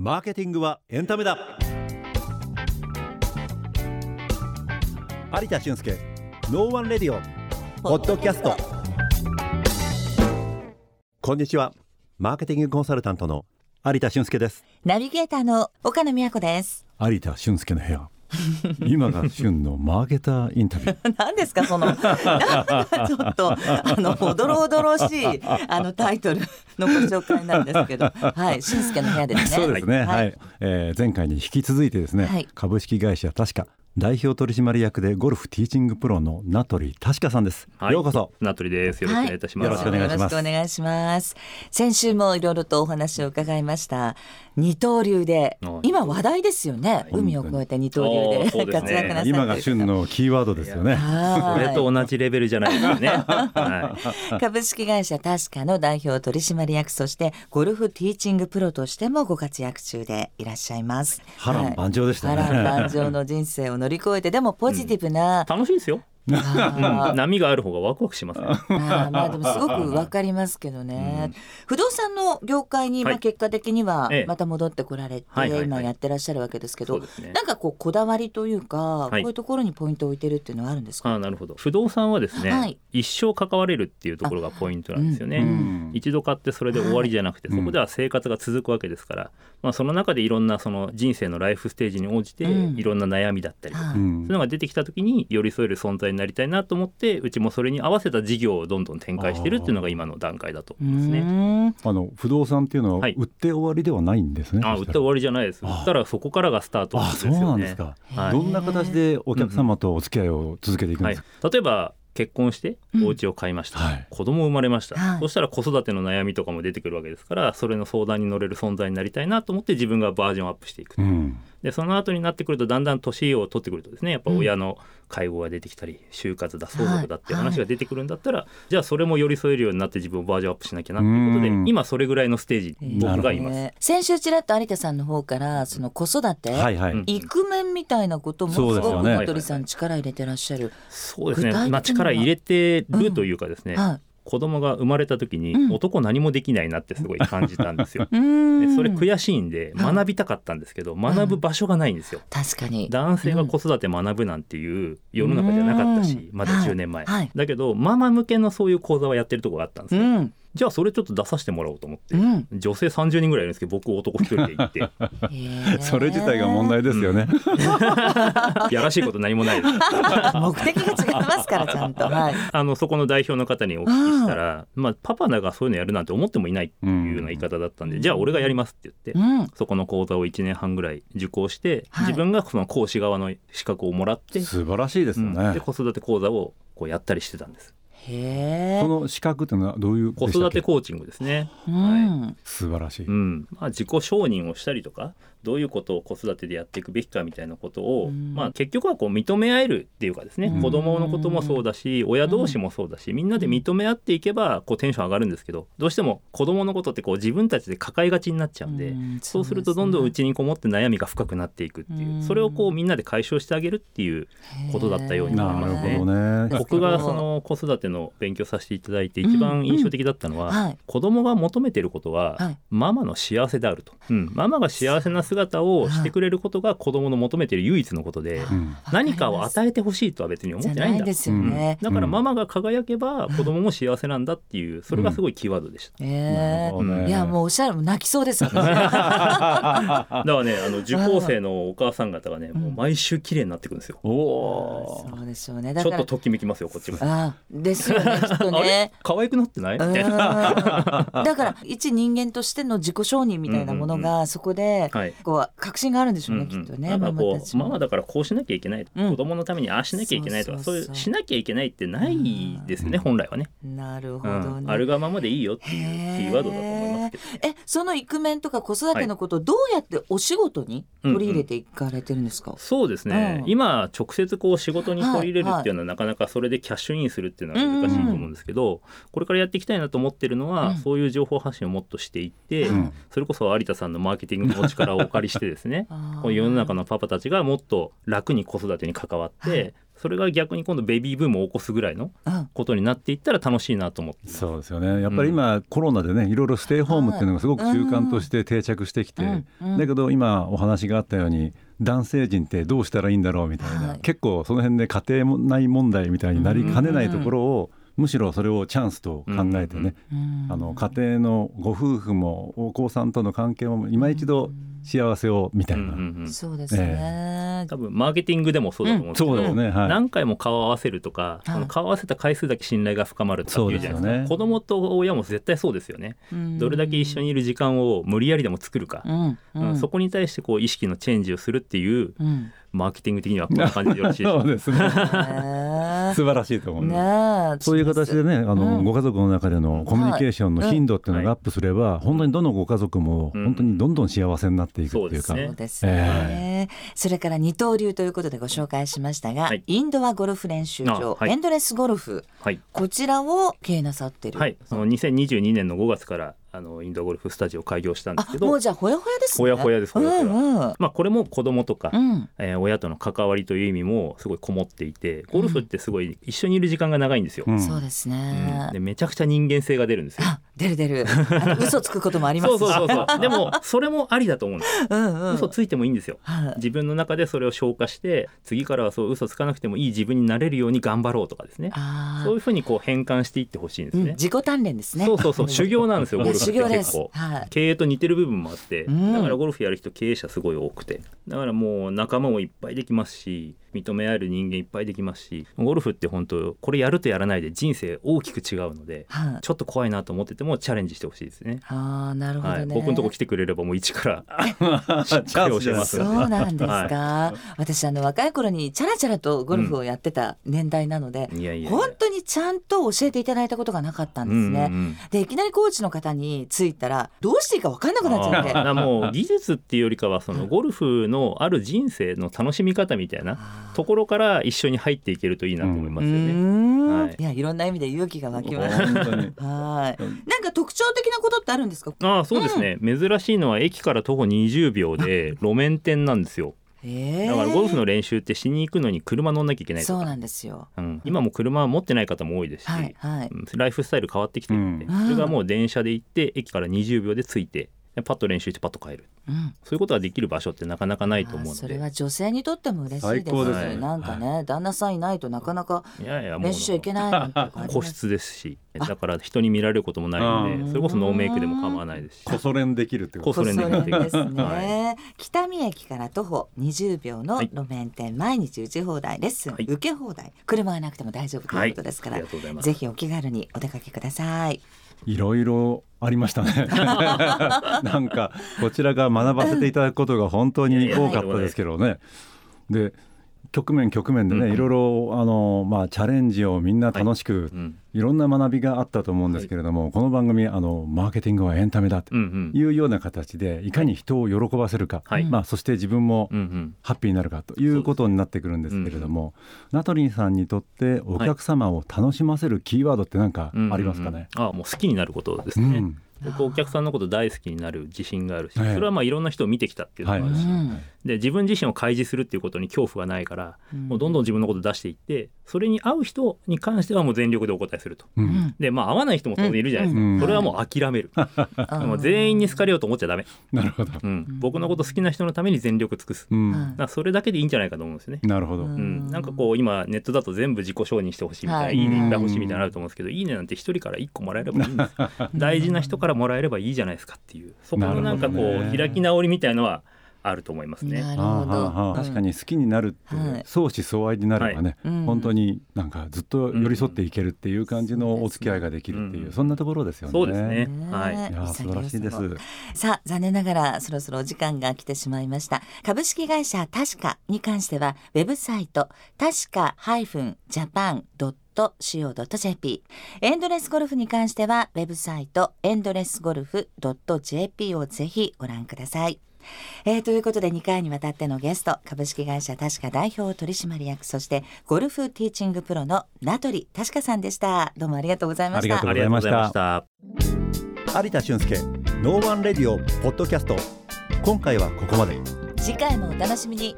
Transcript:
マーケティングはエンタメだ。有田俊介ノーワンレディオポッドキャスト。こんにちは。マーケティングコンサルタントの有田俊介です。ナビゲーターの岡野美和子です。有田俊介の部屋 今が旬のマーケターインタビュー。何ですかその。なんかちょっとあのおどろおどろしいあのタイトルのご紹介なんですけど、はい、俊介の部屋ですね。そうですね、はい。はい。えー前回に引き続いてですね、はい。株式会社確か代表取締役でゴルフティーチングプロの名取確かさんです、はいようこそ名取です。よろしくお願いいたします。よろしくお願いしますよろしくお願いします。先週もいろいろとお話を伺いました。二刀流であ今話題ですよね。海を越えて二刀流でね活躍なさってる今が旬のキーワードですよねはいそれと同じレベルじゃないですよね。は株式会社確かの代表取締役そしてゴルフティーチングプロとしてもご活躍中でいらっしゃいます。波乱万丈でしたね波乱万丈の人生を乗乗り越えてでもポジティブな、い。楽しいですよ。波がある方がワクワクしますね。あーまあでもすごくわかりますけどね、不動産の業界に、まあ、はい。結果的にはええ。また戻ってこられて、はいはいはい。今やってらっしゃるわけですけどなんかこうこだわりというか、い。こういうところにポイントを置いてるっていうのはあるんですか、ああなるほど。不動産はですね、はい。一生関われるっていうところがポイントなんですよね。うん。一度買ってそれで終わりじゃなくて、はいそこでは生活が続くわけですから、まあ、その中でいろんなその人生のライフステージに応じてうん。いろんな悩みだったりとか、はい。うんそういうのが出てきた時に寄り添える存在になりたいなと思ってうちもそれに合わせた事業をどんどん展開してるっていうのが今の段階だとう思いますね。あの不動産っていうのははい。売って終わりではないんですね、あ売って終わりじゃないです。売あったらそこからがスタートあそう。なんですか、はい。どんな形でお客様とお付き合いを続けていくんはいですか、、例えば結婚してうん。お家を買いました、はい。子供生まれました、はい。そしたら子育ての悩みとかも出てくるわけですからそれの相談に乗れる存在になりたいなと思って自分がバージョンアップしていく、うん。でその後になってくるとだんだん年を取ってくるとですねやっぱ親の介護が出てきたり就活だ相続だっていう話が出てくるんだったら、じゃあそれも寄り添えるようになって自分をバージョンアップしなきゃなっていうことでうん。今それぐらいのステージに僕がいます。えー先週ちらっと有田さんの方からその子育て、はいはい、うん。イクメンみたいなこともすごくそうですよね名取さん力入れてらっしゃる。そうですね。まあ、力入れてるというかですね、はい。子供が生まれた時にうん。男何もできないなってすごい感じたんですよ。でそれ悔しいんではい学びたかったんですけど学ぶ場所がないんですよ。確かに。男性が子育て学ぶなんていう世の中じゃなかったしまだ10年前、はい。はい。だけどママ向けのそういう講座はやってるとこがあったんですよ、うん。じゃあそれちょっと出させてもらおうと思って、うん。女性30人ぐらいいるんですけど僕男一人で行って。それ自体が問題ですよね、やらしいこと何もないです。目的が違いますからちゃんと。はい。あのそこの代表の方にお聞きしたら、まあ、パパがそういうのやるなんて思ってもいないっていうような言い方だったんで、じゃあ俺がやりますって言って、うん。そこの講座を1年半ぐらい受講して、はい。自分がその講師側の資格をもらって、素晴らしいですよね、で子育て講座をこうやったりしてたんですへえ。その資格っていうのはどういう子育てコーチングですね、うん。素晴らしい、うんまあ、自己承認をしたりとかどういうことを子育てでやっていくべきかみたいなことを、うん。まあ、結局はこう認め合えるっていうかですね、うん。子供のこともそうだし親同士もそうだしみんなで認め合っていけばこうテンション上がるんですけどどうしても子供のことってこう自分たちで抱えがちになっちゃうんで、うん。そうするとどんどんそうですね内にこもって悩みが深くなっていくっていう、うん。それをこうみんなで解消してあげるっていうことだったように思いなますね。るほどね。僕がその子育ての勉強させていただいて一番印象的だったのは、うんはい。子供が求めてることは、はい。ママの幸せであると、うん、ママが幸せな姿をしてくれることが子供の求めてる唯一のことで、うん。何かを与えてほしいとは別に思ってなだ。ないいですよね。だからママが輝けば子供も幸せなんだっていうそれがすごいキーワードでした、えなるほどね。いやもうおっしゃる泣きそうですよね。だからねあの受講生のお母さん方がねもう毎週綺麗になってくるんですよ、おおそうでしょうね。ちょっとときめきますよこっちも。あですよね きっとあねれ？可愛くなってない？だから一人間としての自己承認みたいなものがそこではいこう確信があるんでしょうね、うんうん。きっとねママママだからこうしなきゃいけない、うん。子供のためにああしなきゃいけないとかそそういうしなきゃいけないってないですよね、うん。本来はね、なるほうどね。ん、あるがままでいいよっていうキーワードだと思いますけど。えそのイクメンとか子育てのことをどうやってお仕事に取り入れていかれてるんですか、そうですね、うん。今直接こう仕事に取り入れるっていうのはなかなかそれでキャッシュインするっていうのは難しいと思うんですけど、これからやっていきたいなと思ってるのは、うん。そういう情報発信をもっとしていって、うん。それこそ有田さんのマーケティングのお力をお借りしてですね こう世の中のパパたちがもっと楽に子育てに関わって、はい。それが逆に今度ベビーブームを起こすぐらいのうん。ことになっていったら楽しいなと思って。そうですよね。やっぱり今、コロナでねいろいろステイホームっていうのがすごく習慣として定着してきて、うん。うん。だけど今お話があったように男性陣ってどうしたらいいんだろうみたいな、はい。結構その辺で家庭内問題みたいになりかねないところを、むしろそれをチャンスと考えてね、うん。あの家庭のご夫婦もお子さんとの関係も今一度幸せをみたいな、うんうんうん。そうですね、多分マーケティングでもそうだと思うんですけど、そうですね。はい。何回も顔を合わせるとか、顔を合わせた回数だけ信頼が深まるとかっていうじゃないですか。子供と親も絶対そうですよね、うん。どれだけ一緒にいる時間を無理やりでも作るか、そこに対してこう意識のチェンジをするっていううん。マーケティング的にはこんな感じでよろしいでしょ そうう 素晴らしいと思います。ねえそういう形でねあの、うん。ご家族の中でのコミュニケーションの頻度っていうのがアップすれば、本当にどのご家族もうん。本当にどんどん幸せになっていくっていうか、そうですそうですね、えそれから二刀流ということでご紹介しましたが、はい。インドアゴルフ練習場、あはい。エンドレスゴルフ。はい、こちらを経営なさってる。はい、その2022年の5月からあのインドアゴルフスタジオを開業したんですあけど。もうじゃあほやほやですね。ほやほやですほやほや。うんうん。まあ、これも子供とか、うん。えー親との関わりという意味もすごいこもっていてゴルフってすごい一緒にいる時間が長いんですよ。うん。そうですうん。ね、でめちゃくちゃ人間性が出るんですよ。あ出る出る。嘘つくこともありますし。そうそうそうそう。でもそれもありだと思うんです、うんうん。嘘ついてもいいんですよ。はい。自分の中でそれを消化して次からはそう嘘つかなくてもいい自分になれるように頑張ろうとかですね。そういうふうにこう変換していってほしいんですね、うん自己鍛錬ですね。そうそうそう。修行なんですよ ゴルフって結構。はい。経営と似てる部分もあって、うん。だからゴルフやる人経営者すごい多くて。だからもう仲間もいっぱいできますし認め合える人間いっぱいできますしゴルフって本当これやるとやらないで人生大きく違うのではい。ちょっと怖いなと思っててもチャレンジしてほしいですね。あーなるほどね、はい、僕のとこ来てくれればもう一から チャンス教えます。そうなんですか、私あの若い頃にチャラチャラとゴルフをやってた年代なので、いやいやいや。本当にちゃんと教えていただいたことがなかったんですね、うんうんうん。でいきなりコーチの方に着いたらどうしていいか分かんなくなっちゃって。もう技術っていうよりかはそのゴルフのある人生の楽しみ方みたいなところから一緒に入っていけるといいなと思いますよね。ん、はい。い、やいろんな意味で勇気が湧きました本当に。はいなんか特徴的なことってあるんですか？ああそうですね、珍しいのは駅から徒歩20秒で 路面店なんですよ。え。だからゴルフの練習ってしに行くのに車乗んなきゃいけないそうなんですよ。うん、今も車は持ってない方も多いですし、はいはい。うんライフスタイル変わってきてるんで、うん。それがもう電車で行って駅から20秒で着いて。でパッと練習してパッと帰るうん。そういうことができる場所ってなかなかないと思うので。あそれは女性にとっても嬉しいです。最高ですね。なんかね、旦那さんいないとなかなかいやいやもう練習しちゃいけない個室ですしだから人に見られることもないのあでそれこそノーメイクでも構わないですし。こそ練できるってことですね、は北見駅から徒歩20秒のはい。路面店、毎日打ち放題レッスン、はい。受け放題。車がなくても大丈夫ということですから、ぜひお気軽にお出かけくださいいろいろありましたね。なんかこちらが学ばせていただくことが本当に多かったですけどね。で局面局面でね、うんいろいろあの、まあ、チャレンジをみんな楽しく、うん。い、ろんな学びがあったと思うんですけれども、この番組あのマーケティングはエンタメだというような形でいかに人を喜ばせるか、はい。まあ、そして自分もハッピーになるかということになってくるんですけれども、ナトリンさんにとってお客様を楽しませるキーワードって何かありますかね、うんうんうん。あもう好きになることですね、うん僕お客さんのこと大好きになる自信があるし、ええそれはまあいろんな人を見てきたっていうのもあるし、うん。で自分自身を開示するっていうことに恐怖がないから、うん。もうどんどん自分のこと出していってそれに合う人に関してはもう全力でお答えすると。ううん。んでまあ合わない人も当然いるじゃないですか、うん。それはもう諦める、あもう全員に好かれようと思っちゃダメ、なるほど、うん、僕のこと好きな人のために全力尽くす、だうんそれだけでいいんじゃないかと思うんですよね。なるほど、うん。うん、なんかこう今ネットだと全部自己承認してほしいみたいな、はい。い、いねいっぱい欲しいみたいなのあると思うんですけど、いいねなんて一人から一個もらえればいいんですよ。大事な人からもらえればいいじゃないですかっていう。そこのなんかこう開き直りみたいのはあると思いますね。なるほど、確かに好きになるって、はい。相思相愛になればね、うん。本当になんかずっと寄り添っていけるっていう感じのお付き合いができるっていう、うん。そんなところですよね。そうですね。ねはい。いや素晴らしいです。さあ残念ながらそろそろお時間が来てしまいました。株式会社確かに関してはウェブサイト確か -japan.co.jp エンドレスゴルフに関してはウェブサイトエンドレスゴルフ .jp をぜひご覧くださいえーということで2回にわたってのゲスト株式会社確か代表取締役そしてゴルフティーチングプロの名取確かさんでした。どうもありがとうございました。ありがとうございましあた。有田俊介ノーワンレディオポッドキャスト今回はここまで。次回もお楽しみに